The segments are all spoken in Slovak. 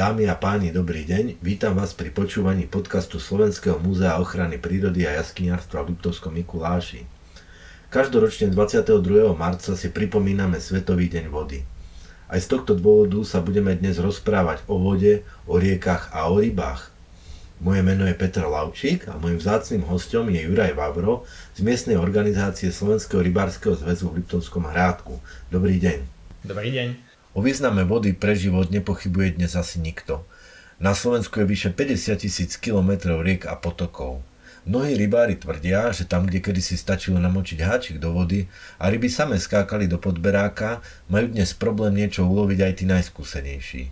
Dámy a páni, dobrý deň. Vítam vás pri počúvaní podcastu Slovenského múzea ochrany prírody a jaskyniarstva v Liptovskom Mikuláši. Každoročne 22. marca si pripomíname Svetový deň vody. Aj z tohto dôvodu sa budeme dnes rozprávať o vode, o riekach a o rybách. Moje meno je Petr Laučík a môjim vzácným hostom je Juraj Vavro z miestnej organizácie Slovenského rybárskeho zväzu v Liptovskom Hrádku. Dobrý deň. Dobrý deň. O význame vody pre život nepochybuje dnes asi nikto. Na Slovensku je vyše 50 tisíc kilometrov riek a potokov. Mnohí rybári tvrdia, že tam, kde kedysi stačilo namočiť háčik do vody a ryby same skákali do podberáka, majú dnes problém niečo uloviť aj tí najskúsenejší.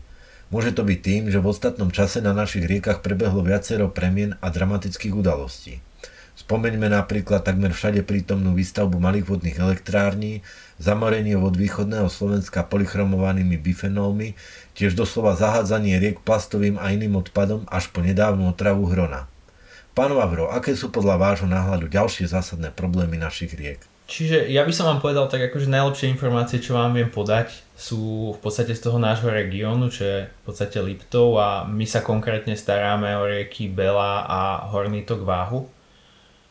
Môže to byť tým, že v ostatnom čase na našich riekach prebehlo viacero premien a dramatických udalostí. Spomeňme napríklad takmer všade prítomnú výstavbu malých vodných elektrární, zamorenie od východného Slovenska polychromovanými bifenolmi, tiež doslova zahádzanie riek plastovým a iným odpadom až po nedávnu otravu hrona. Pán Vavro, aké sú podľa vášho náhľadu ďalšie zásadné problémy našich riek? Čiže ja by som vám povedal tak akože najlepšie informácie, čo vám viem podať, sú v podstate z toho nášho regiónu, čo je v podstate Liptov a my sa konkrétne staráme o rieky Bela a Horný tok Váhu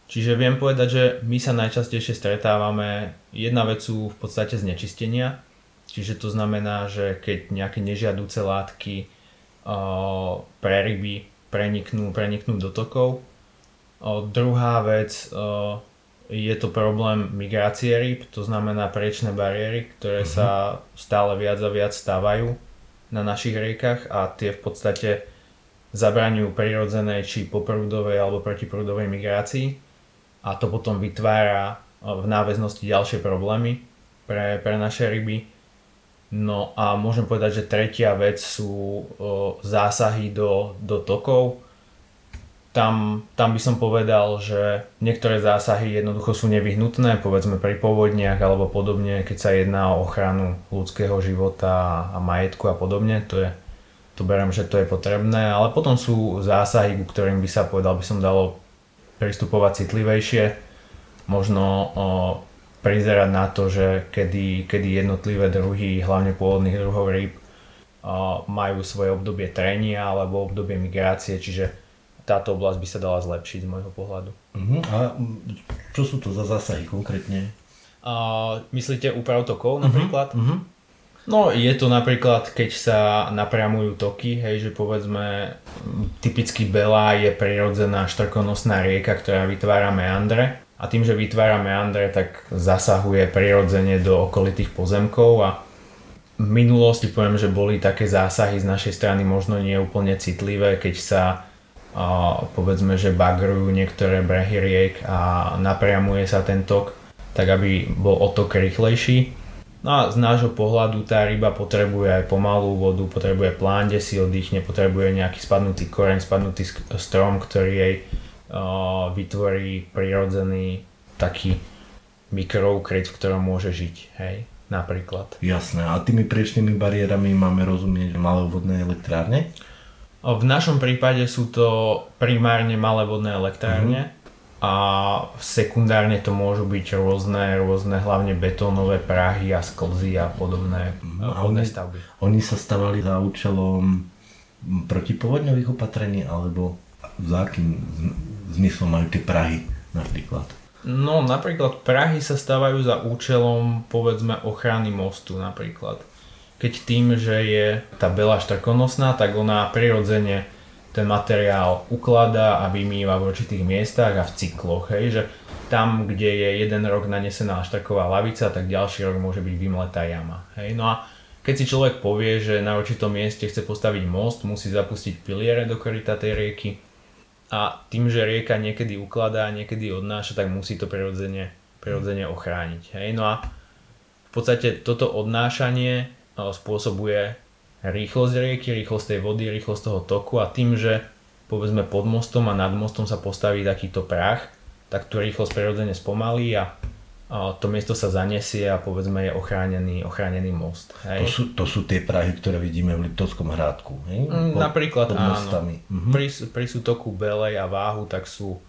Čiže viem povedať, že my sa najčastejšie stretávame, jedna vec sú v podstate znečistenia, čiže to znamená, že keď nejaké nežiaduce látky uh, pre ryby preniknú, preniknú do tokov. Uh, druhá vec uh, je to problém migrácie ryb, to znamená priečné bariéry, ktoré uh-huh. sa stále viac a viac stávajú na našich riekach a tie v podstate zabraňujú prirodzenej či poprúdovej alebo protiprúdovej migrácii a to potom vytvára v náväznosti ďalšie problémy pre, pre naše ryby. No a môžem povedať, že tretia vec sú o, zásahy do, do tokov. Tam, tam by som povedal, že niektoré zásahy jednoducho sú nevyhnutné, povedzme pri povodniach alebo podobne, keď sa jedná o ochranu ľudského života a majetku a podobne, to je, to beriem, že to je potrebné, ale potom sú zásahy, ku ktorým by sa povedal, by som dalo pristupovať citlivejšie, možno o, prizerať na to, že kedy, kedy jednotlivé druhy, hlavne pôvodných druhov rýb, majú svoje obdobie trenia alebo obdobie migrácie, čiže táto oblasť by sa dala zlepšiť z môjho pohľadu. Uh-huh. A čo sú to za zásahy konkrétne? Uh, myslíte úprav tokov napríklad? Uh-huh. No je to napríklad, keď sa napriamujú toky, hej, že povedzme typicky Bela je prirodzená štrkonosná rieka, ktorá vytvára meandre. A tým, že vytvára meandre, tak zasahuje prirodzene do okolitých pozemkov. A v minulosti poviem, že boli také zásahy z našej strany možno nie úplne citlivé, keď sa povedzme, že bagrujú niektoré brehy riek a napriamuje sa ten tok, tak aby bol otok rýchlejší No a z nášho pohľadu tá ryba potrebuje aj pomalú vodu, potrebuje plán, kde si oddychne, potrebuje nejaký spadnutý koreň, spadnutý strom, ktorý jej uh, vytvorí prirodzený taký mikroukryt, v ktorom môže žiť, hej, napríklad. Jasné, a tými priečnými bariérami máme rozumieť malé vodné elektrárne? V našom prípade sú to primárne malé vodné elektrárne, uh-huh a sekundárne to môžu byť rôzne, rôzne hlavne betónové prahy a sklzy a podobné no, vodné stavby. Oni sa stavali za účelom protipovodňových opatrení alebo za akým zmyslom majú tie prahy napríklad? No napríklad prahy sa stávajú za účelom povedzme ochrany mostu napríklad. Keď tým, že je tá bela štrkonosná, tak ona prirodzene ten materiál ukladá a vymýva v určitých miestach a v cykloch, hej, že tam, kde je jeden rok nanesená štaková lavica, tak ďalší rok môže byť vymletá jama. Hej. No a keď si človek povie, že na určitom mieste chce postaviť most, musí zapustiť piliere do koryta tej rieky a tým, že rieka niekedy ukladá, niekedy odnáša, tak musí to prirodzene, prirodzene ochrániť. Hej. No a v podstate toto odnášanie spôsobuje rýchlosť rieky, rýchlosť tej vody, rýchlosť toho toku a tým, že povedzme pod mostom a nad mostom sa postaví takýto prach, tak tú rýchlosť prirodzene spomalí a, a to miesto sa zanesie a povedzme je ochránený, ochránený most. Hej. To, sú, to sú tie prahy, ktoré vidíme v Liptovskom hrádku, hej? Mm, pod, Napríklad pod áno. Mhm. Pri, pri sútoku Belej a Váhu tak sú o,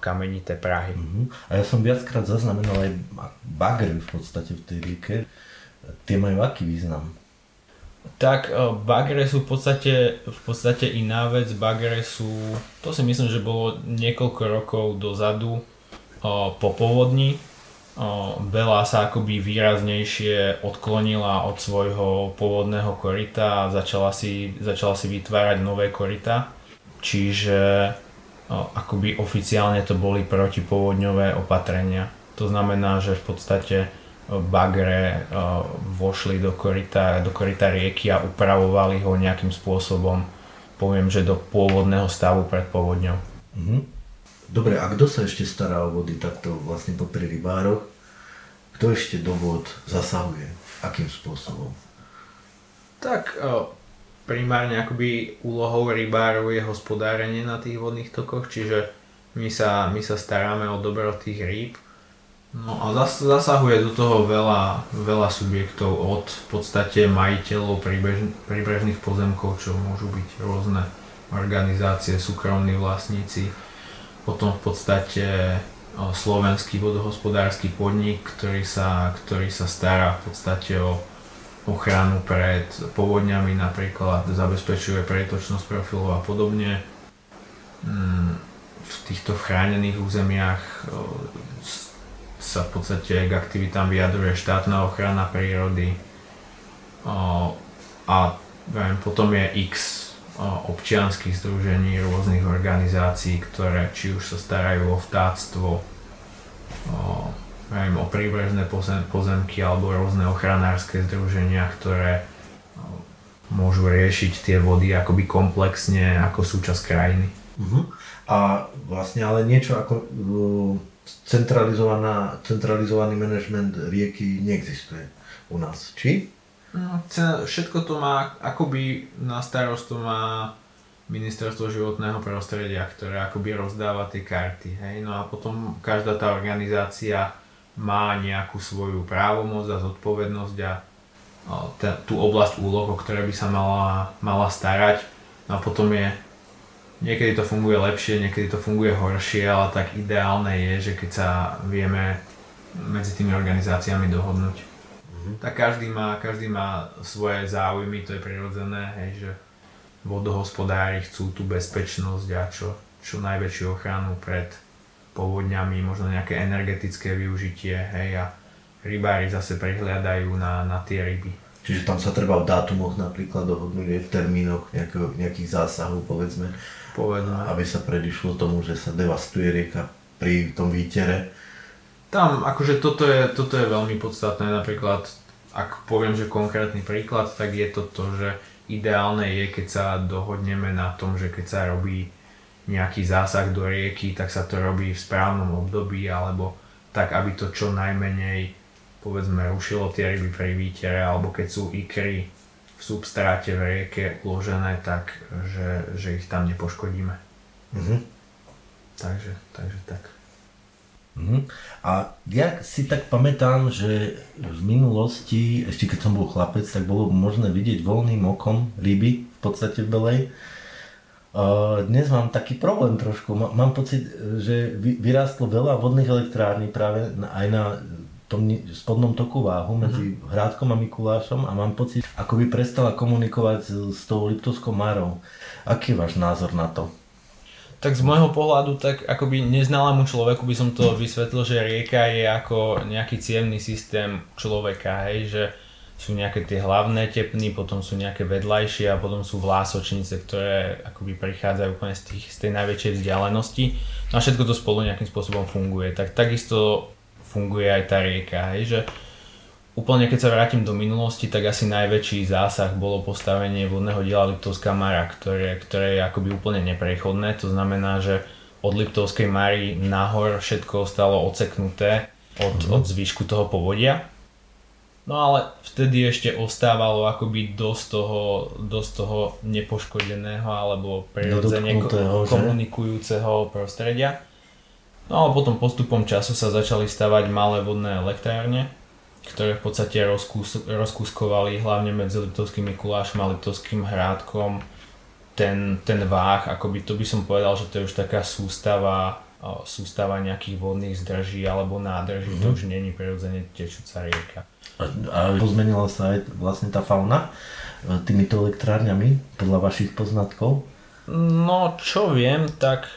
kamenité prahy. Uh-huh. A ja som viackrát zaznamenal aj bagry v podstate v tej rieke. Tie majú aký význam? Tak bagre sú v podstate, v podstate iná vec. Bagre sú, to si myslím, že bolo niekoľko rokov dozadu po povodni. Bela sa akoby výraznejšie odklonila od svojho pôvodného korita a začala si, začala si vytvárať nové korita. Čiže akoby oficiálne to boli protipovodňové opatrenia. To znamená, že v podstate bagre vošli do korita, do korita rieky a upravovali ho nejakým spôsobom, poviem, že do pôvodného stavu pred povodňou. Mhm. Dobre, a kto sa ešte stará o vody takto vlastne popri rybároch? Kto ešte do vod zasahuje? Akým spôsobom? Tak primárne akoby úlohou rybárov je hospodárenie na tých vodných tokoch, čiže my sa, my sa staráme o dobro tých rýb, No a zas, zasahuje do toho veľa, veľa subjektov od v podstate majiteľov príbež, príbrežných pozemkov, čo môžu byť rôzne organizácie, súkromní vlastníci, potom v podstate slovenský vodohospodársky podnik, ktorý sa, ktorý sa stará v podstate o ochranu pred povodňami, napríklad zabezpečuje pretočnosť profilov a podobne. Mm, v týchto chránených územiach sa v podstate k aktivitám vyjadruje štátna ochrana prírody a viem, potom je x občianských združení, rôznych organizácií, ktoré či už sa starajú o vtáctvo, o, viem, o príbrežné pozem, pozemky alebo rôzne ochranárske združenia, ktoré môžu riešiť tie vody akoby komplexne ako súčasť krajiny. Uh-huh. A vlastne ale niečo ako centralizovaná, centralizovaný manažment rieky neexistuje u nás. Či? No, všetko to má, akoby na starost to má ministerstvo životného prostredia, ktoré akoby rozdáva tie karty. Hej? No a potom každá tá organizácia má nejakú svoju právomoc a zodpovednosť a tú oblasť úloh, o ktoré by sa mala, mala starať. No a potom je Niekedy to funguje lepšie, niekedy to funguje horšie, ale tak ideálne je, že keď sa vieme medzi tými organizáciami dohodnúť. Mm-hmm. Tak každý má, každý má svoje záujmy, to je prirodzené, hej, že vodohospodári chcú tú bezpečnosť a čo, čo najväčšiu ochranu pred povodňami, možno nejaké energetické využitie, hej, a rybári zase prihľadajú na, na tie ryby. Čiže tam sa treba v dátumoch napríklad dohodnúť v termínoch nejakého, nejakých zásahov, povedzme, povedzme. aby sa predišlo tomu, že sa devastuje rieka pri tom výtere. Tam, akože toto je, toto je veľmi podstatné, napríklad, ak poviem, že konkrétny príklad, tak je to to, že ideálne je, keď sa dohodneme na tom, že keď sa robí nejaký zásah do rieky, tak sa to robí v správnom období, alebo tak, aby to čo najmenej povedzme rušilo tie ryby pri výtere alebo keď sú ikry substráte v rieke uložené tak, že, že ich tam nepoškodíme. Mm-hmm. Takže, takže tak. Mm-hmm. A ja si tak pamätám, že v minulosti, ešte keď som bol chlapec, tak bolo možné vidieť voľným okom ryby v podstate v Belej. Dnes mám taký problém trošku. Mám pocit, že vyrástlo veľa vodných elektrární práve aj na tom spodnom toku váhu medzi uh-huh. Hrádkom a Mikulášom a mám pocit, ako by prestala komunikovať s, tou Liptovskou Marou. Aký je váš názor na to? Tak z môjho pohľadu, tak akoby neznalému človeku by som to vysvetlil, že rieka je ako nejaký ciemný systém človeka, hej, že sú nejaké tie hlavné tepny, potom sú nejaké vedľajšie a potom sú vlásočnice, ktoré akoby prichádzajú úplne z, tých, z tej najväčšej vzdialenosti. No a všetko to spolu nejakým spôsobom funguje. Tak takisto funguje aj tá rieka. Hej, že úplne keď sa vrátim do minulosti, tak asi najväčší zásah bolo postavenie vodného diela Liptovská Mara, ktoré, ktoré je akoby úplne neprechodné. To znamená, že od Liptovskej Mary nahor všetko ostalo oceknuté od, mm-hmm. od zvyšku toho povodia. No ale vtedy ešte ostávalo akoby dosť toho, dosť toho nepoškodeného alebo prirodzene komunikujúceho prostredia. No a potom postupom času sa začali stavať malé vodné elektrárne, ktoré v podstate rozkús, rozkúskovali hlavne medzi Liptovským Mikulášom a Liptovským Hrádkom ten, ten váh, akoby to by som povedal, že to je už taká sústava, sústava nejakých vodných zdrží alebo nádrží, mm-hmm. to mhm. už není prirodzene tečúca rieka. A, a pozmenila sa aj vlastne tá fauna týmito elektrárňami, podľa vašich poznatkov? No, čo viem, tak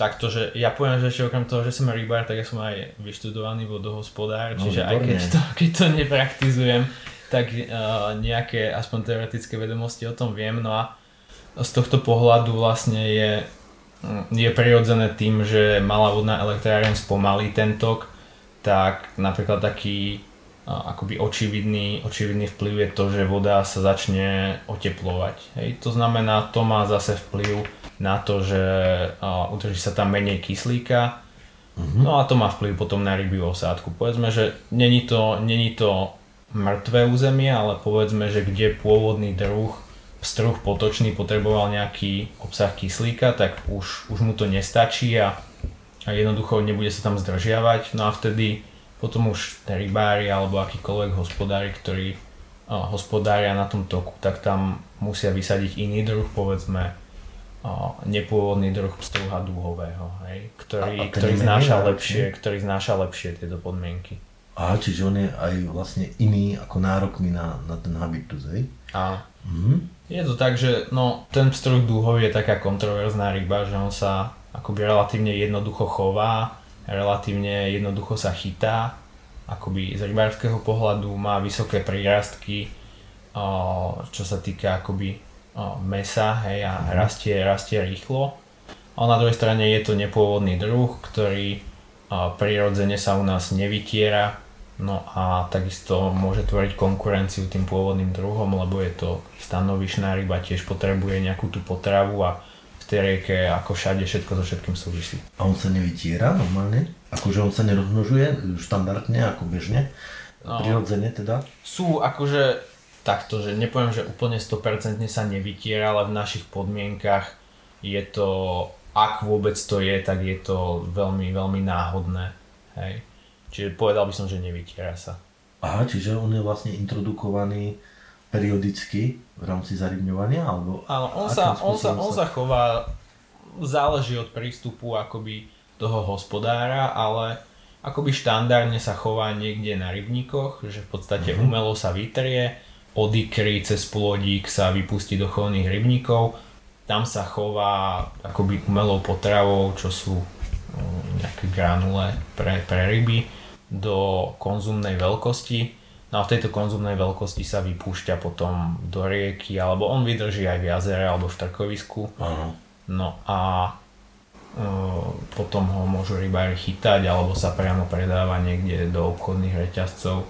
takto, že ja poviem, že ešte okrem toho, že som rybár, tak ja som aj vyštudovaný vodohospodár, no, čiže aj keď to, keď to nepraktizujem, tak uh, nejaké aspoň teoretické vedomosti o tom viem. No a z tohto pohľadu vlastne je, je prirodzené tým, že malá vodná elektráreň spomalí ten tok, tak napríklad taký akoby očividný, očividný vplyv je to, že voda sa začne oteplovať. Hej. To znamená, to má zase vplyv na to, že udrží sa tam menej kyslíka, uh-huh. no a to má vplyv potom na ryby osádku. Povedzme, že není to, není to mŕtvé územie, ale povedzme, že kde pôvodný druh, struh potočný potreboval nejaký obsah kyslíka, tak už, už mu to nestačí a, a jednoducho nebude sa tam zdržiavať. No a vtedy potom už rybári alebo akýkoľvek hospodári, ktorí uh, hospodária na tom toku, tak tam musia vysadiť iný druh, povedzme nepôvodný druh pstruha dúhového, hej, ktorý, a, a ktorý, znáša lepšie, ktorý znáša lepšie tieto podmienky. A čiže on je aj vlastne iný ako nárokmi na, na ten habitus, hej? Áno. Mhm. Je to tak, že no, ten pstruh dúhový je taká kontroverzná ryba, že on sa akoby relatívne jednoducho chová, relatívne jednoducho sa chytá, akoby z rybárskeho pohľadu má vysoké prírastky, čo sa týka akoby mesa hej, a rastie, rastie rýchlo. A na druhej strane je to nepôvodný druh, ktorý prirodzene sa u nás nevytiera, no a takisto môže tvoriť konkurenciu tým pôvodným druhom, lebo je to stanovišná ryba, tiež potrebuje nejakú tú potravu a tej rieke, ako všade, všetko so všetkým súvisí. A on sa nevytiera normálne? Akože on sa nerozmnožuje štandardne, ako bežne? No, Prirodzene teda? Sú akože takto, že nepoviem, že úplne 100% sa nevytiera, ale v našich podmienkach je to, ak vôbec to je, tak je to veľmi, veľmi náhodné. Hej. Čiže povedal by som, že nevytiera sa. Aha, čiže on je vlastne introdukovaný periodicky v rámci zarybňovania? Alebo Áno, on sa, on, sa, on sa chová, záleží od prístupu akoby toho hospodára, ale akoby štandardne sa chová niekde na rybníkoch, že v podstate mm-hmm. umelo sa vytrie, odikry cez plodík sa vypustí do chovných rybníkov, tam sa chová akoby umelou potravou, čo sú mm, nejaké granule pre, pre ryby do konzumnej veľkosti No a v tejto konzumnej veľkosti sa vypúšťa potom do rieky, alebo on vydrží aj v jazere alebo v trkovisku. Uh-huh. No a e, potom ho môžu rybári chytať alebo sa priamo predáva niekde do obchodných reťazcov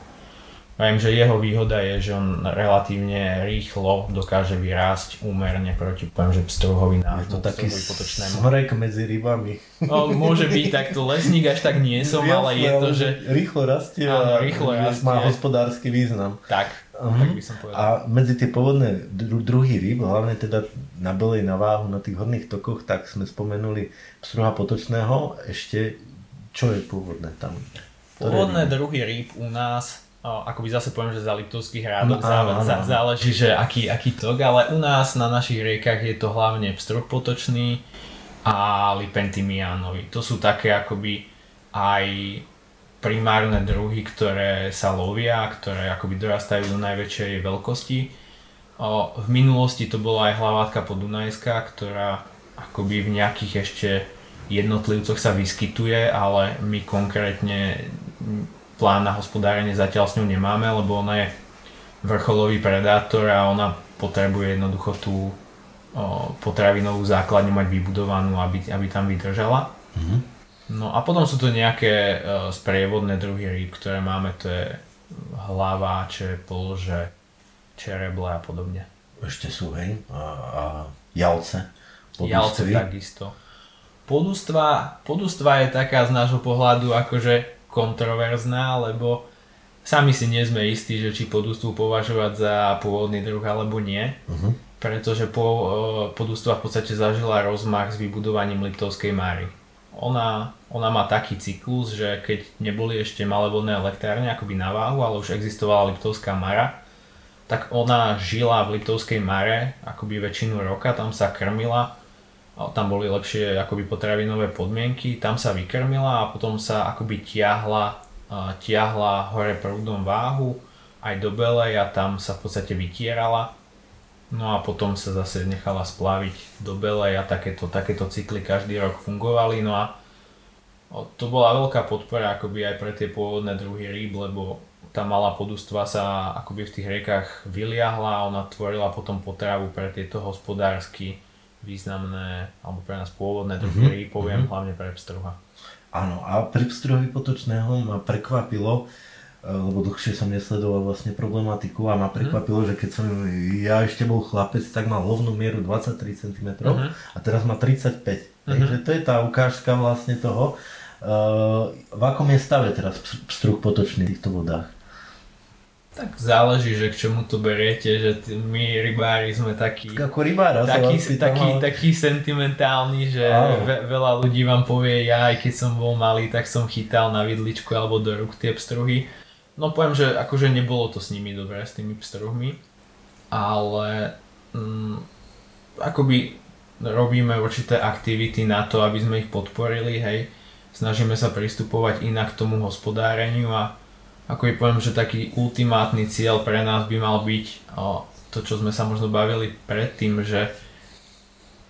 Viem, že jeho výhoda je, že on relatívne rýchlo dokáže vyrásť úmerne proti, poviem, že pstruhovi nášmu. Je to taký smrek medzi rybami. No, môže byť takto, lesník až tak nie som, ale je to, že... Rýchlo rastie a rýchlo rastie. má hospodársky význam. Tak, uh-huh. tak by som povedal. A medzi tie pôvodné dru- druhy ryb, hlavne teda na belej na váhu na tých horných tokoch, tak sme spomenuli pstruha potočného. Ešte, čo je pôvodné tam? Pôvodné druhy rýb u nás akoby zase poviem, že za Liptovských hrádok no, zá, záleží, že aký, aký tok, ale u nás na našich riekach je to hlavne pstruh potočný a lipentimiánový. To sú také akoby aj primárne druhy, ktoré sa lovia, ktoré akoby dorastajú do najväčšej veľkosti. O, v minulosti to bola aj hlavátka podunajská, ktorá akoby v nejakých ešte jednotlivcoch sa vyskytuje, ale my konkrétne plán na hospodárenie zatiaľ s ňou nemáme, lebo ona je vrcholový predátor a ona potrebuje jednoducho tú o, potravinovú základňu mať vybudovanú, aby, aby tam vydržala. Mm-hmm. No a potom sú to nejaké o, sprievodné druhy rýb, ktoré máme, to je hlava, polže, čereble a podobne. Ešte sú, hej? A, a jalce? Jalce takisto. Podustva, podustva je taká z nášho pohľadu akože kontroverzná, lebo sami si nie sme istí, že či podústvu považovať za pôvodný druh alebo nie. Uh-huh. Pretože po, podústva v podstate zažila rozmach s vybudovaním Liptovskej Máry. Ona, ona má taký cyklus, že keď neboli ešte malé vodné elektrárne akoby na váhu, ale už existovala Liptovská Mara, tak ona žila v Liptovskej Mare akoby väčšinu roka, tam sa krmila tam boli lepšie akoby potravinové podmienky, tam sa vykrmila a potom sa akoby tiahla, tiahla hore prúdom váhu, aj do Belej a tam sa v podstate vytierala. No a potom sa zase nechala splaviť do Belej a takéto, takéto cykly každý rok fungovali. No a to bola veľká podpora akoby aj pre tie pôvodné druhy rýb, lebo tá malá podustva sa akoby v tých riekach vyliahla a ona tvorila potom potravu pre tieto hospodársky významné, alebo pre nás pôvodné druhy mm-hmm. poviem mm-hmm. hlavne pre pstruha. Áno, a pri pstruhovi potočného ma prekvapilo, e, lebo dlhšie som nesledoval vlastne problematiku a ma mhm. prekvapilo, mm. že keď som ja ešte bol chlapec, tak mal hlavnú mieru 23 cm mm-hmm. a teraz má 35. Mm-hmm. Takže to je tá ukážka vlastne toho, uh, v akom je stave teraz pstruh potočný v týchto vodách. Tak záleží, že k čomu to beriete, že t- my rybári sme takí, Ako rybára taký, taký, ale... taký sentimentálny, že ve, veľa ľudí vám povie, ja aj keď som bol malý, tak som chytal na vidličku alebo do rúk tie pstruhy. No poviem, že akože nebolo to s nimi dobré, s tými pstruhmi, ale mm, akoby robíme určité aktivity na to, aby sme ich podporili, hej. Snažíme sa pristupovať inak k tomu hospodáreniu a ako je poviem, že taký ultimátny cieľ pre nás by mal byť o, to, čo sme sa možno bavili predtým, že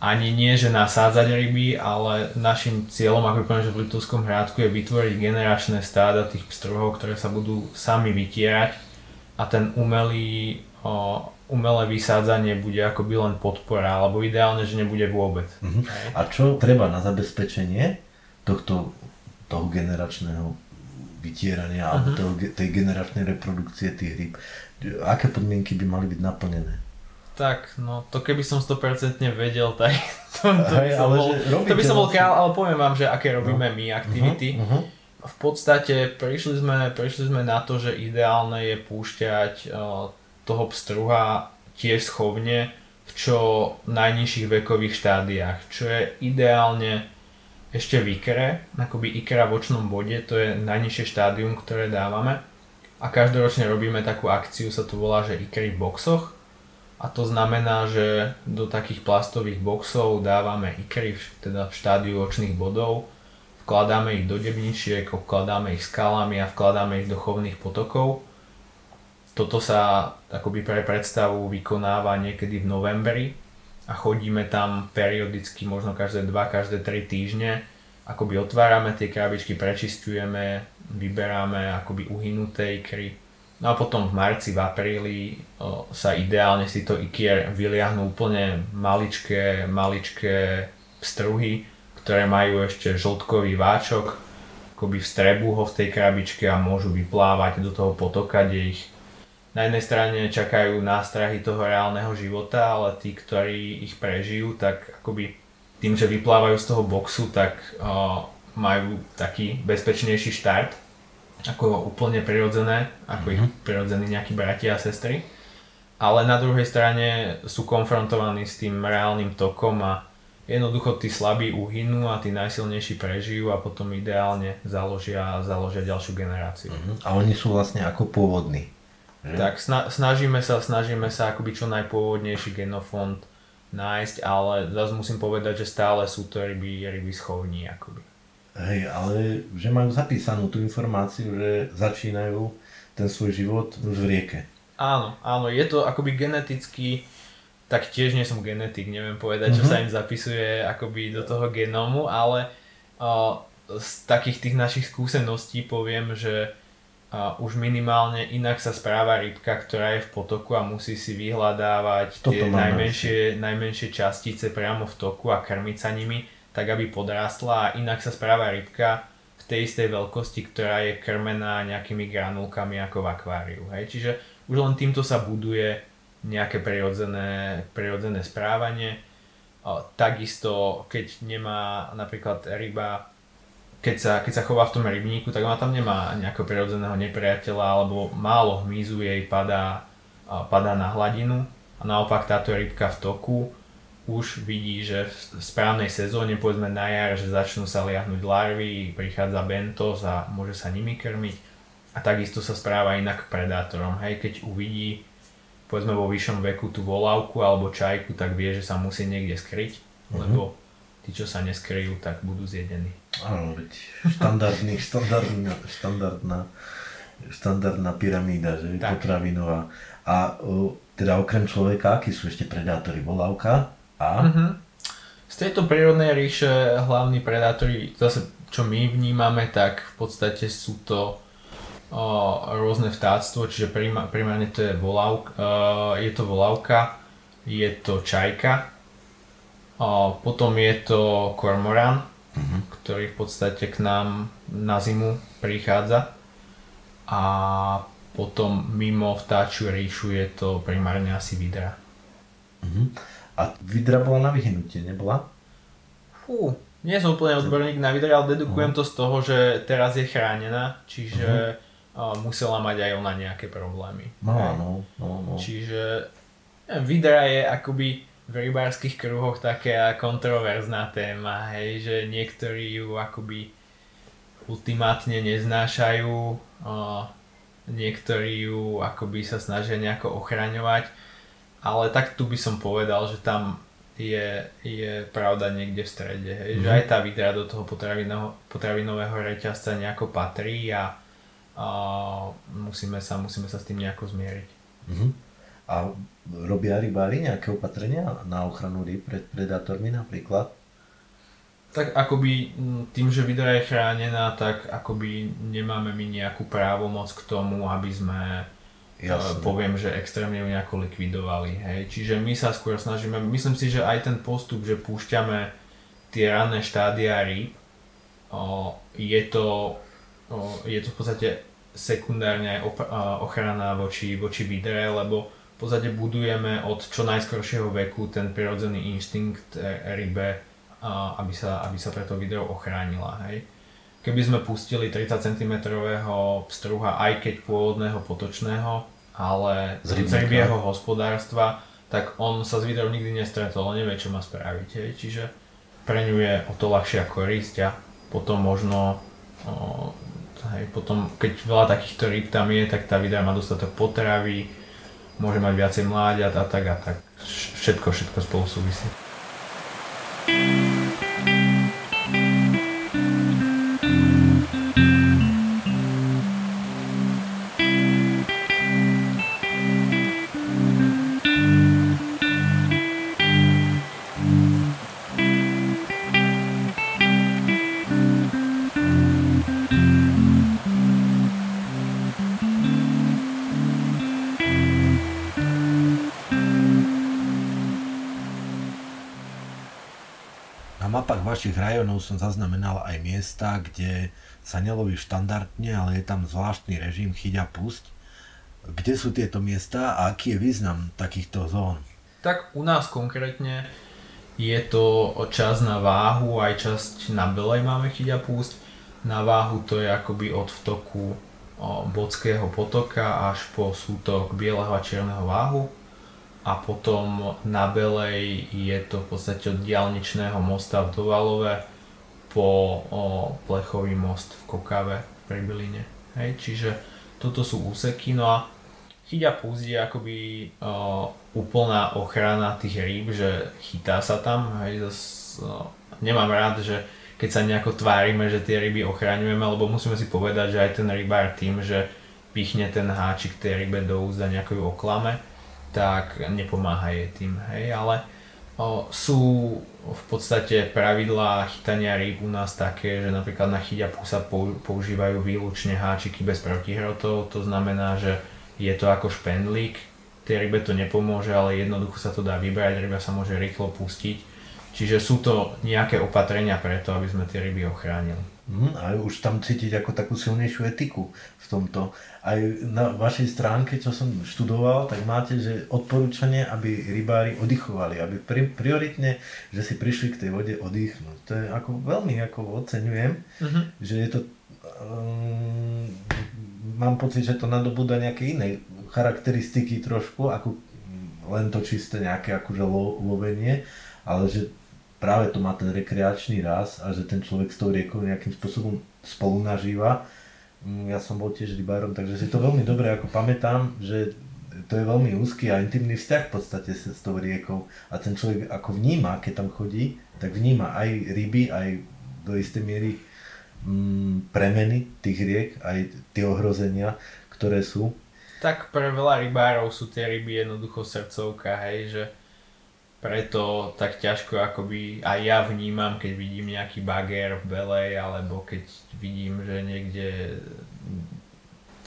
ani nie, že nasádzať ryby, ale našim cieľom, ako poviem, že v Litovskom hrádku je vytvoriť generačné stáda tých pstruhov, ktoré sa budú sami vytierať a ten umelý, o, umelé vysádzanie bude akoby len podpora, alebo ideálne, že nebude vôbec. Uh-huh. A čo treba na zabezpečenie tohto toho generačného vytierania uh-huh. alebo toho, tej generačnej reprodukcie tých rýb. Aké podmienky by mali byť naplnené? Tak, no to keby som 100% vedel, tak to, to, Hej, by, som bol, to by som bol král, ale poviem vám, že aké robíme no. my aktivity. Uh-huh, uh-huh. V podstate prišli sme, prišli sme na to, že ideálne je púšťať uh, toho pstruha tiež schovne v čo najnižších vekových štádiách, čo je ideálne ešte v ikre, akoby ikra v očnom bode, to je najnižšie štádium, ktoré dávame. A každoročne robíme takú akciu, sa to volá, že ikry v boxoch. A to znamená, že do takých plastových boxov dávame ikry, teda v štádiu očných bodov, vkladáme ich do debničiek, vkladáme ich skalami a vkladáme ich do chovných potokov. Toto sa akoby pre predstavu vykonáva niekedy v novembri a chodíme tam periodicky, možno každé 2, každé 3 týždne. Akoby otvárame tie krabičky, prečistujeme, vyberáme akoby uhynuté ikry. No a potom v marci, v apríli sa ideálne si to ikier vyliahnú úplne maličké, maličké struhy, ktoré majú ešte žltkový váčok, akoby vstrebu ho v tej krabičke a môžu vyplávať do toho potoka, kde ich na jednej strane čakajú nástrahy toho reálneho života, ale tí, ktorí ich prežijú, tak akoby tým, že vyplávajú z toho boxu, tak uh, majú taký bezpečnejší štart, ako úplne prirodzené, ako mm-hmm. ich mhm. prirodzení nejakí bratia a sestry. Ale na druhej strane sú konfrontovaní s tým reálnym tokom a jednoducho tí slabí uhynú a tí najsilnejší prežijú a potom ideálne založia, založia ďalšiu generáciu. Mm-hmm. A oni sú vlastne ako pôvodní. Hm? Tak snažíme sa, snažíme sa akoby čo najpôvodnejší genofond nájsť, ale zase musím povedať, že stále sú to ryby, ryby schovní akoby. Hej, ale že majú zapísanú tú informáciu, že začínajú ten svoj život už v rieke. Áno, áno, je to akoby geneticky, tak tiež nie som genetik, neviem povedať, uh-huh. čo mhm. sa im zapisuje akoby do toho genómu, ale uh, z takých tých našich skúseností poviem, že a už minimálne inak sa správa rybka, ktorá je v potoku a musí si vyhľadávať Toto tie najmenšie, najmenšie častice priamo v toku a krmiť sa nimi, tak aby podrástla a inak sa správa rybka v tej istej veľkosti, ktorá je krmená nejakými granulkami ako v akváriu. Hej? Čiže už len týmto sa buduje nejaké prirodzené, prirodzené správanie. takisto, keď nemá napríklad ryba keď sa, keď sa chová v tom rybníku, tak ona tam nemá nejakého prirodzeného nepriateľa alebo málo hmyzu jej padá, padá na hladinu a naopak táto rybka v toku už vidí, že v správnej sezóne, povedzme na jar, že začnú sa liahnuť larvy, prichádza bentos a môže sa nimi krmiť a takisto sa správa inak k predátorom. Hej, keď uvidí povedzme vo vyššom veku tú volávku alebo čajku, tak vie, že sa musí niekde skryť, mm-hmm. lebo tí, čo sa neskryjú, tak budú zjedení. Áno, veď štandardný, štandardná, štandardná štandardná pyramída, že tak. potravinová. A teda okrem človeka, akí sú ešte predátori? Volávka a? Mm-hmm. Z tejto prírodnej ríše hlavní predátori, zase čo my vnímame, tak v podstate sú to o, rôzne vtáctvo, čiže primárne to je volávka, uh, je to volávka, je to čajka, o, potom je to kormorán, uh-huh. ktorý v podstate k nám na zimu prichádza a potom mimo vtáčiu ríšu je to primárne asi vidra. Uh-huh. A vidra bola na vyhnutie, nebola? Fú, nie som úplne odborník na vidra, ale dedukujem uh-huh. to z toho, že teraz je chránená, čiže uh-huh. musela mať aj ona nejaké problémy. No, no, no, no. Čiže vidra je akoby v rybárskych kruhoch taká kontroverzná téma, hej, že niektorí ju akoby ultimátne neznášajú, niektorí ju akoby sa snažia nejako ochraňovať, ale tak tu by som povedal, že tam je, je pravda niekde v strede, hej? Mm. že mhm. aj tá vidra do toho potravinového reťazca nejako patrí a, a musíme, sa, musíme sa s tým nejako zmieriť. Mm. A robia rybári nejaké opatrenia na ochranu rýb pred predátormi napríklad? Tak akoby tým, že videa je chránená, tak akoby nemáme my nejakú právomoc k tomu, aby sme e, Jasne. poviem, že extrémne ju nejako likvidovali. Hej. Čiže my sa skôr snažíme, myslím si, že aj ten postup, že púšťame tie ranné štádia rýb, o, je, to, o, je to v podstate sekundárne aj op- ochrana voči, voči videre, lebo podstate budujeme od čo najskoršieho veku ten prirodzený inštinkt e, rybe aby sa, aby sa pre to video ochránila. Hej. Keby sme pustili 30 cm pstruha, aj keď pôvodného potočného, ale z rybieho hospodárstva, tak on sa s videom nikdy nestretol, nevie, čo má spraviť. Hej. Čiže pre ňu je o to ľahšia korisť a potom možno o, hej, potom, keď veľa takýchto rýb tam je, tak tá videa má dostatok potravy, môže mať viacej mláďat a tak a tak. Všetko, všetko spolu súvisí. Rajonov som zaznamenal aj miesta, kde sa neloví štandardne, ale je tam zvláštny režim chyť a pusť. Kde sú tieto miesta a aký je význam takýchto zón? Tak u nás konkrétne je to čas na váhu, aj časť na belej máme chyť a púsť. Na váhu to je akoby od vtoku Bodského potoka až po sútok Bieleho a Čierneho váhu a potom na Belej je to v podstate od diálničného mosta v Dovalove po o, plechový most v Kokave pri Byline. Hej, čiže toto sú úseky, no a chyťa púzd je akoby o, úplná ochrana tých rýb, že chytá sa tam, hej, zas, o, nemám rád, že keď sa nejako tvárime, že tie ryby ochraňujeme, lebo musíme si povedať, že aj ten rybár tým, že pichne ten háčik tej rybe do úzda nejako ju oklame, tak nepomáha jej tým, hej, ale o, sú v podstate pravidlá chytania rýb u nás také, že napríklad na chyťapu sa používajú výlučne háčiky bez protihrotov, to znamená, že je to ako špendlík, tej rybe to nepomôže, ale jednoducho sa to dá vybrať, ryba sa môže rýchlo pustiť, čiže sú to nejaké opatrenia preto, aby sme tie ryby ochránili. Mm, a už tam cítiť ako takú silnejšiu etiku v tomto. Aj na vašej stránke, čo som študoval, tak máte, že odporúčanie, aby rybári oddychovali, aby pri, prioritne, že si prišli k tej vode oddychnúť. To je ako veľmi ako oceňujem, uh-huh. že je to um, mám pocit, že to nadobúda nejaké iné charakteristiky trošku, ako len to čisté nejaké akože lo, lovenie, ale že práve to má ten rekreačný raz a že ten človek s tou riekou nejakým spôsobom spolu nažíva. Mm, ja som bol tiež rybárom, takže si to veľmi dobre ako pamätám, že to je veľmi úzky a intimný vzťah v podstate s, s tou riekou a ten človek ako vníma, keď tam chodí, tak vníma aj ryby, aj do istej miery mm, premeny tých riek, aj tie ohrozenia, ktoré sú? Tak pre veľa rybárov sú tie ryby jednoducho srdcovka, hej, že preto tak ťažko akoby aj ja vnímam, keď vidím nejaký bager v belej, alebo keď vidím, že niekde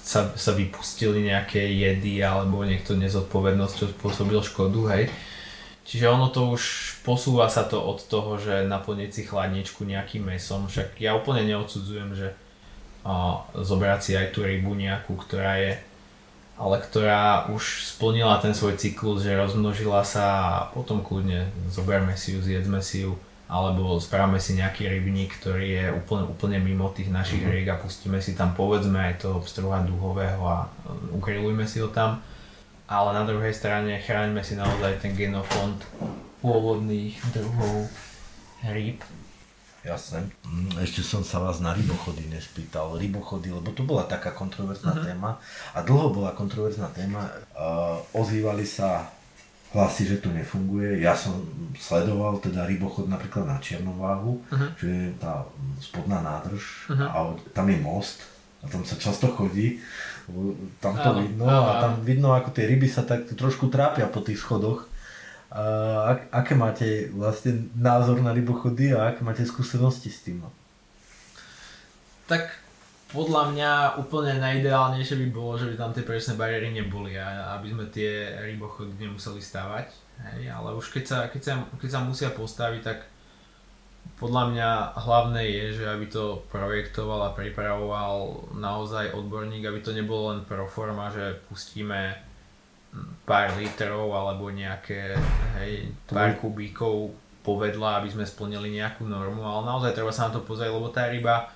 sa, sa vypustili nejaké jedy, alebo niekto nezodpovednosťou spôsobil škodu, hej. Čiže ono to už posúva sa to od toho, že naplniť si chladničku nejakým mesom, však ja úplne neodsudzujem, že a, zobrať si aj tú rybu nejakú, ktorá je ale ktorá už splnila ten svoj cyklus, že rozmnožila sa a potom kľudne zoberme si ju, zjedzme si ju alebo spravíme si nejaký rybník, ktorý je úplne, úplne mimo tých našich mm-hmm. riek a pustíme si tam povedzme aj toho pstruha duhového a ukrylujme si ho tam. Ale na druhej strane chráňme si naozaj ten genofond pôvodných druhov rýb Jasné. Mm, ešte som sa vás na rybochody nespýtal. Rybochody, lebo to bola taká kontroverzná uh-huh. téma a dlho bola kontroverzná téma. Uh, ozývali sa hlasy, že to nefunguje. Ja som sledoval teda rybochod napríklad na Černováhu, uh-huh. čo je tá spodná nádrž uh-huh. a tam je most a tam sa často chodí. Tam to áno, vidno áno, a tam vidno, ako tie ryby sa tak trošku trápia po tých schodoch a ak, aké máte vlastne názor na rybochody a aké máte skúsenosti s tým? Tak podľa mňa úplne najideálnejšie by bolo, že by tam tie presné bariéry neboli a aby sme tie rybochody nemuseli stavať. Hej, ale už keď sa, keď, sa, keď sa musia postaviť, tak podľa mňa hlavné je, že aby to projektoval a pripravoval naozaj odborník, aby to nebolo len pro forma, že pustíme pár litrov alebo nejaké hej, pár kubíkov povedla, aby sme splnili nejakú normu, ale naozaj treba sa na to pozrieť, lebo tá ryba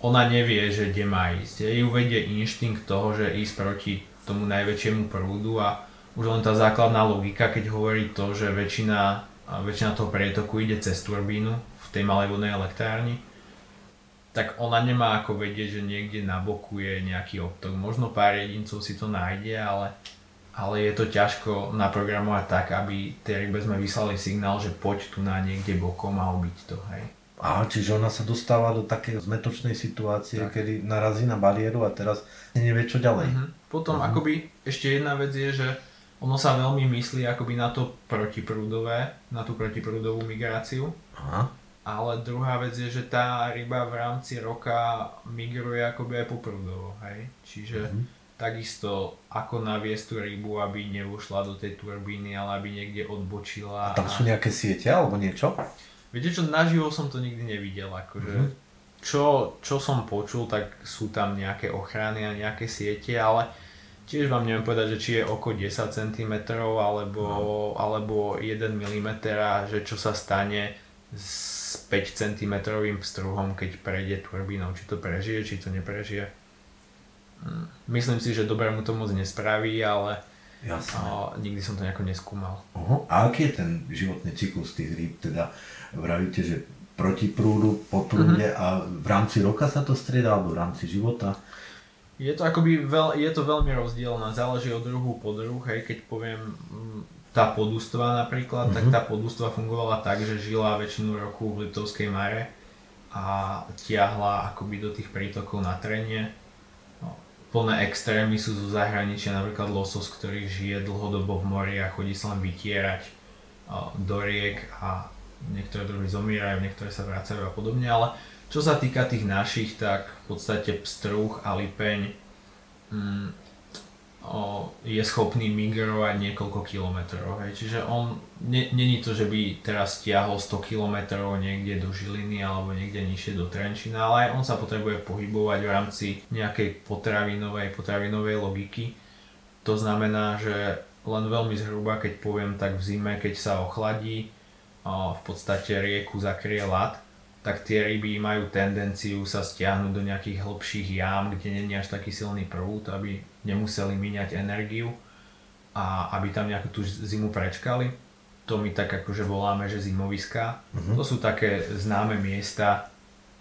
ona nevie, že kde má ísť. Jej uvedie inštinkt toho, že ísť proti tomu najväčšiemu prúdu a už len tá základná logika, keď hovorí to, že väčšina, väčšina toho prietoku ide cez turbínu v tej malej vodnej elektrárni, tak ona nemá ako vedieť, že niekde na boku je nejaký obtok. Možno pár jedincov si to nájde, ale ale je to ťažko naprogramovať tak, aby tej rybe sme vyslali signál, že poď tu na niekde bokom a ubiť to, hej. A čiže ona sa dostáva do takej zmetočnej situácie, tak. kedy narazí na bariéru a teraz nevie čo ďalej. Uh-huh. Potom uh-huh. akoby ešte jedna vec je, že ono sa veľmi myslí akoby na to protiprúdové, na tú protiprúdovú migráciu. Aha. Ale druhá vec je, že tá ryba v rámci roka migruje akoby aj poprúdovo, hej. Čiže uh-huh takisto ako naviesť tú rybu, aby neušla do tej turbíny, ale aby niekde odbočila. A tam sú nejaké siete alebo niečo? Viete čo, naživo som to nikdy nevidel, akože mm-hmm. čo, čo som počul, tak sú tam nejaké ochrany a nejaké siete, ale tiež vám neviem povedať, že či je oko 10 cm alebo, no. alebo 1 mm, že čo sa stane s 5 cm pstruhom, keď prejde turbínou, či to prežije, či to neprežije. Myslím si, že dobre mu to moc nespraví, ale Jasne. A nikdy som to nejako neskúmal. Uh-huh. A aký je ten životný cyklus tých rýb? Teda vravíte, že proti prúdu, po prúde uh-huh. a v rámci roka sa to strieda alebo v rámci života? Je to akoby veľ, je to veľmi rozdielne, záleží od druhu po druhu, hej, keď poviem hm, tá podústva napríklad, uh-huh. tak tá podústva fungovala tak, že žila väčšinu roku v Litovskej mare a tiahla akoby do tých prítokov na trenie plné extrémy sú zo zahraničia, napríklad losos, ktorý žije dlhodobo v mori a chodí sa len vytierať do riek a niektoré druhy zomierajú, niektoré sa vracajú a podobne, ale čo sa týka tých našich, tak v podstate pstruh a lipeň mm, je schopný migrovať niekoľko kilometrov. Hej. Čiže on, není to, že by teraz stiahol 100 kilometrov niekde do Žiliny alebo niekde nižšie do Trenčina, ale aj on sa potrebuje pohybovať v rámci nejakej potravinovej, potravinovej logiky. To znamená, že len veľmi zhruba, keď poviem tak v zime, keď sa ochladí, v podstate rieku zakrie ľad, tak tie ryby majú tendenciu sa stiahnuť do nejakých hlbších jám, kde je až taký silný prúd, aby nemuseli míňať energiu a aby tam nejakú tú zimu prečkali. To my tak akože voláme, že zimoviska. Uh-huh. To sú také známe miesta,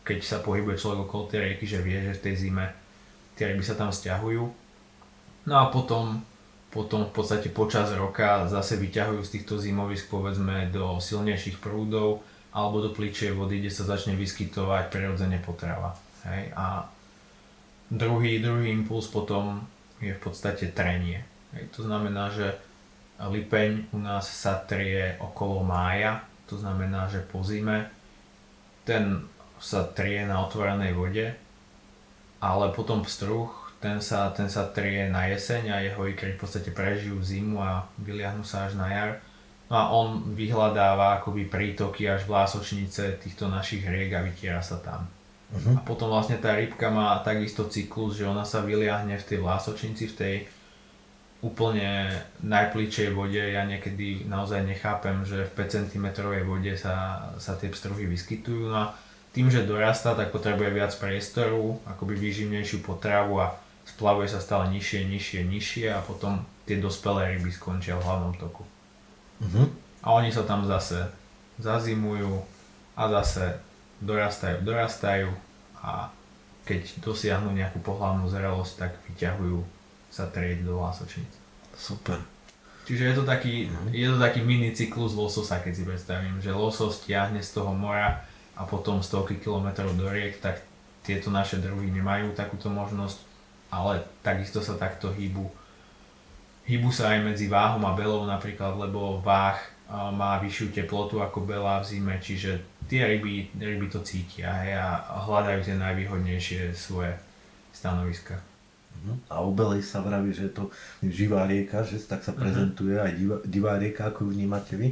keď sa pohybuje človek okolo tej rieky, že vie, že v tej zime tie ryby sa tam stiahujú. No a potom, potom v podstate počas roka zase vyťahujú z týchto zimovisk povedzme do silnejších prúdov, alebo do pličej vody, kde sa začne vyskytovať prirodzene potrava. Hej, a druhý, druhý impuls potom je v podstate trenie. To znamená, že lipeň u nás sa trie okolo mája, to znamená, že po zime ten sa trie na otvorenej vode, ale potom pstruh, ten sa, ten sa trie na jeseň a jeho ikry v podstate prežijú zimu a vyliahnu sa až na jar. No a on vyhľadáva akoby prítoky až vlásočnice týchto našich riek a vytiera sa tam. Uh-huh. A potom vlastne tá rybka má takisto cyklus, že ona sa vyliahne v tej vlásočnici, v tej úplne najplíčej vode. Ja niekedy naozaj nechápem, že v 5 cm vode sa, sa tie pstruhy vyskytujú. No a tým, že dorastá, tak potrebuje viac priestoru, akoby výživnejšiu potravu a splavuje sa stále nižšie, nižšie, nižšie a potom tie dospelé ryby skončia v hlavnom toku. Uh-huh. A oni sa tam zase zazimujú a zase dorastajú, dorastajú a keď dosiahnu nejakú pohľavnú zrelosť, tak vyťahujú sa trieť do lásočnic. Super. Čiže je to taký, uh-huh. je to taký mini cyklus lososa, keď si predstavím, že losos tiahne z toho mora a potom stovky kilometrov do riek, tak tieto naše druhy nemajú takúto možnosť, ale takisto sa takto hýbu Hýbu sa aj medzi váhom a belou napríklad, lebo váh má vyššiu teplotu ako belá v zime, čiže tie ryby, ryby to cítia hej, a hľadajú tie najvýhodnejšie svoje stanoviska. Mhm. A u Belej sa vraví, že je to živá rieka, že tak sa mhm. prezentuje uh-huh. aj divá, divá rieka, ako ju vnímate vy?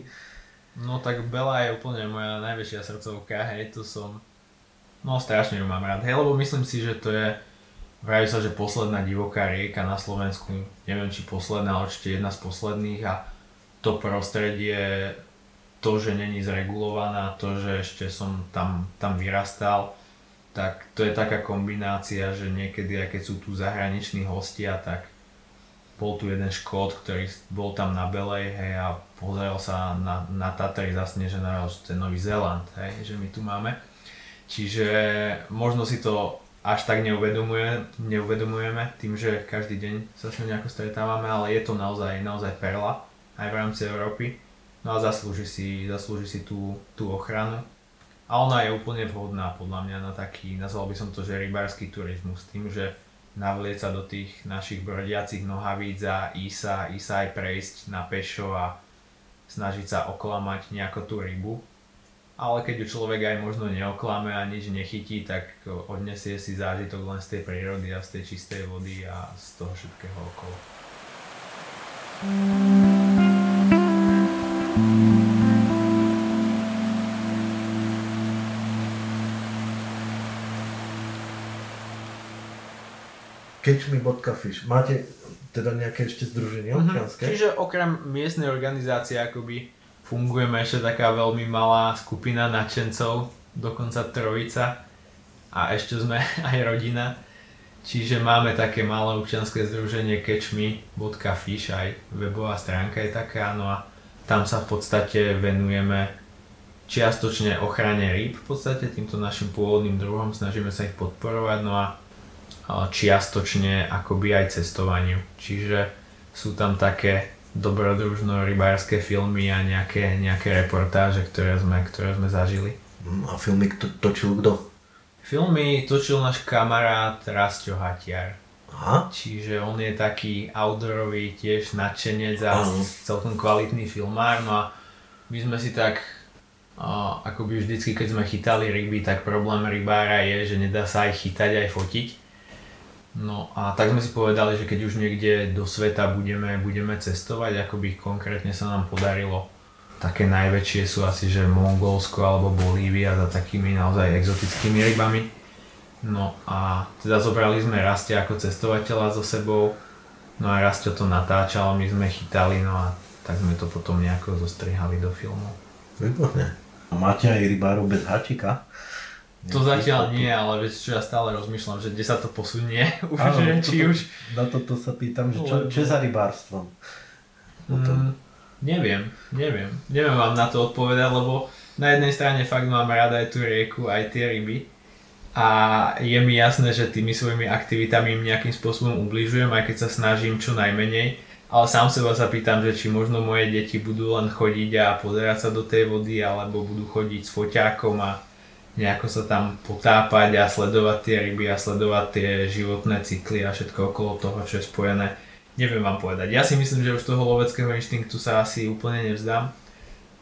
No tak Bela je úplne moja najväčšia srdcovka, hej, to som, no strašne ju mám rád, hej, lebo myslím si, že to je, Vraví sa, že posledná divoká rieka na Slovensku, neviem či posledná, ale určite jedna z posledných a to prostredie, to, že není zregulovaná, to, že ešte som tam, tam vyrastal, tak to je taká kombinácia, že niekedy aj keď sú tu zahraniční hostia, tak bol tu jeden škód, ktorý bol tam na Belej, hej, a pozrel sa na, na Tatry zasnežené, že to Nový Zéland, hej, že my tu máme. Čiže možno si to až tak neuvedomuje, neuvedomujeme tým, že každý deň sa s ňou nejako stretávame, ale je to naozaj, naozaj perla aj v rámci Európy. No a zaslúži si, zaslúži si tú, tú ochranu. A ona je úplne vhodná podľa mňa na taký, nazval by som to, že rybársky turizmus, tým, že navlieť sa do tých našich brodiacich nohavíc a ísť sa, ísť aj prejsť na pešo a snažiť sa oklamať nejako tú rybu ale keď ju človek aj možno neoklame a nič nechytí, tak odnesie si zážitok len z tej prírody a z tej čistej vody a z toho všetkého okolo. Catchme.fish. Máte teda nejaké ešte združenie uh-huh. Čiže okrem miestnej organizácie akoby fungujeme ešte taká veľmi malá skupina nadšencov, dokonca trojica a ešte sme aj rodina. Čiže máme také malé občianske združenie catchme.fish, aj webová stránka je taká, no a tam sa v podstate venujeme čiastočne ochrane rýb, v podstate týmto našim pôvodným druhom, snažíme sa ich podporovať, no a čiastočne akoby aj cestovaniu. Čiže sú tam také dobrodružno-rybárske filmy a nejaké, nejaké reportáže, ktoré sme, ktoré sme zažili. Mm, a filmy to, točil kto? Filmy točil náš kamarát Rastio Hatiar. Aha. Čiže on je taký outdoorový tiež nadšenec a Aha. celkom kvalitný filmár. No a my sme si tak a, akoby vždycky, keď sme chytali ryby, tak problém rybára je, že nedá sa aj chytať, aj fotiť. No a tak sme si povedali, že keď už niekde do sveta budeme, budeme cestovať, ako by konkrétne sa nám podarilo. Také najväčšie sú asi, že Mongolsko alebo Bolívia za takými naozaj exotickými rybami. No a teda zobrali sme Rastia ako cestovateľa so sebou. No a Rastio to natáčal, my sme chytali, no a tak sme to potom nejako zostrihali do filmu. Výborne. Máte aj rybárov bez háčika? To zatiaľ nie, ale vieš čo, ja stále rozmýšľam, že kde sa to posunie, už, Áno, že, či toto, už... Na toto sa pýtam, že čo, čo je za rybárstvom? Mm, neviem, neviem. Neviem vám na to odpovedať, lebo na jednej strane fakt mám rada aj tú rieku, aj tie ryby. A je mi jasné, že tými svojimi aktivitami im nejakým spôsobom ubližujem, aj keď sa snažím čo najmenej. Ale sám seba sa pýtam, že či možno moje deti budú len chodiť a pozerať sa do tej vody, alebo budú chodiť s foťákom a nejako sa tam potápať a sledovať tie ryby a sledovať tie životné cykly a všetko okolo toho, čo je spojené. Neviem vám povedať. Ja si myslím, že už toho loveckého inštinktu sa asi úplne nevzdám,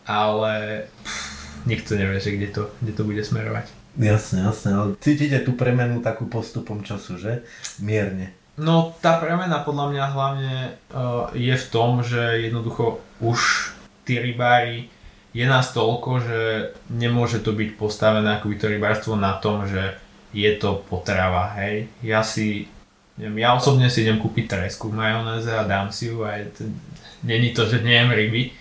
ale pff, nikto nevie, že kde to, kde to bude smerovať. Jasne, jasne, ale cítite tú premenu takú postupom času, že? Mierne. No tá premena podľa mňa hlavne uh, je v tom, že jednoducho už tí rybári je nás toľko, že nemôže to byť postavené akoby to rybárstvo na tom, že je to potrava, hej. Ja si, neviem, ja osobne si idem kúpiť tresku v majonéze a dám si ju a je není to, že nejem ryby,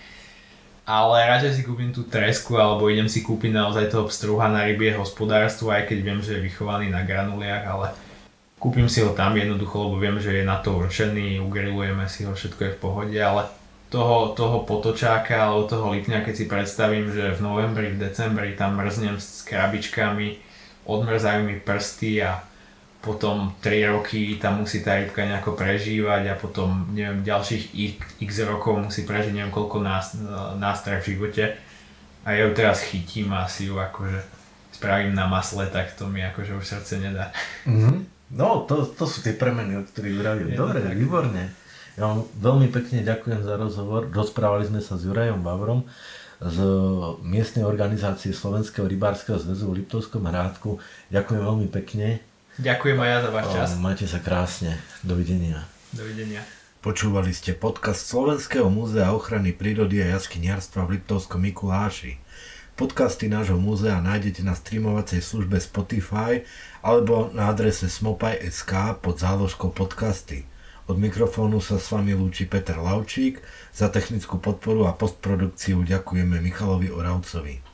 ale radšej si kúpim tú tresku alebo idem si kúpiť naozaj toho pstruha na rybie hospodárstvo, aj keď viem, že je vychovaný na granuliach, ale kúpim si ho tam jednoducho, lebo viem, že je na to určený, ugrilujeme si ho, všetko je v pohode, ale toho, toho potočáka alebo toho lipňa, keď si predstavím, že v novembri, v decembri tam mrznem s krabičkami, odmrzajú mi prsty a potom 3 roky tam musí tá rybka nejako prežívať a potom neviem, ďalších x, x rokov musí prežiť neviem koľko nás, nástrah v živote a ja ju teraz chytím a si ju akože spravím na masle, tak to mi akože už srdce nedá. Mm-hmm. No, to, to sú tie premeny, o ktorých vravím. Dobre, tak. výborne. Ja vám veľmi pekne ďakujem za rozhovor. Rozprávali sme sa s Jurajom Bavrom z miestnej organizácie Slovenského rybárskeho zväzu v Liptovskom Hrádku. Ďakujem veľmi pekne. Ďakujem aj ja za váš čas. Majte sa krásne. Dovidenia. Dovidenia. Počúvali ste podcast Slovenského múzea ochrany prírody a jaskyniarstva v Liptovskom Mikuláši. Podcasty nášho múzea nájdete na streamovacej službe Spotify alebo na adrese smopaj.sk pod záložkou podcasty. Od mikrofónu sa s vami lúči Peter Laučík, za technickú podporu a postprodukciu ďakujeme Michalovi Oravcovi.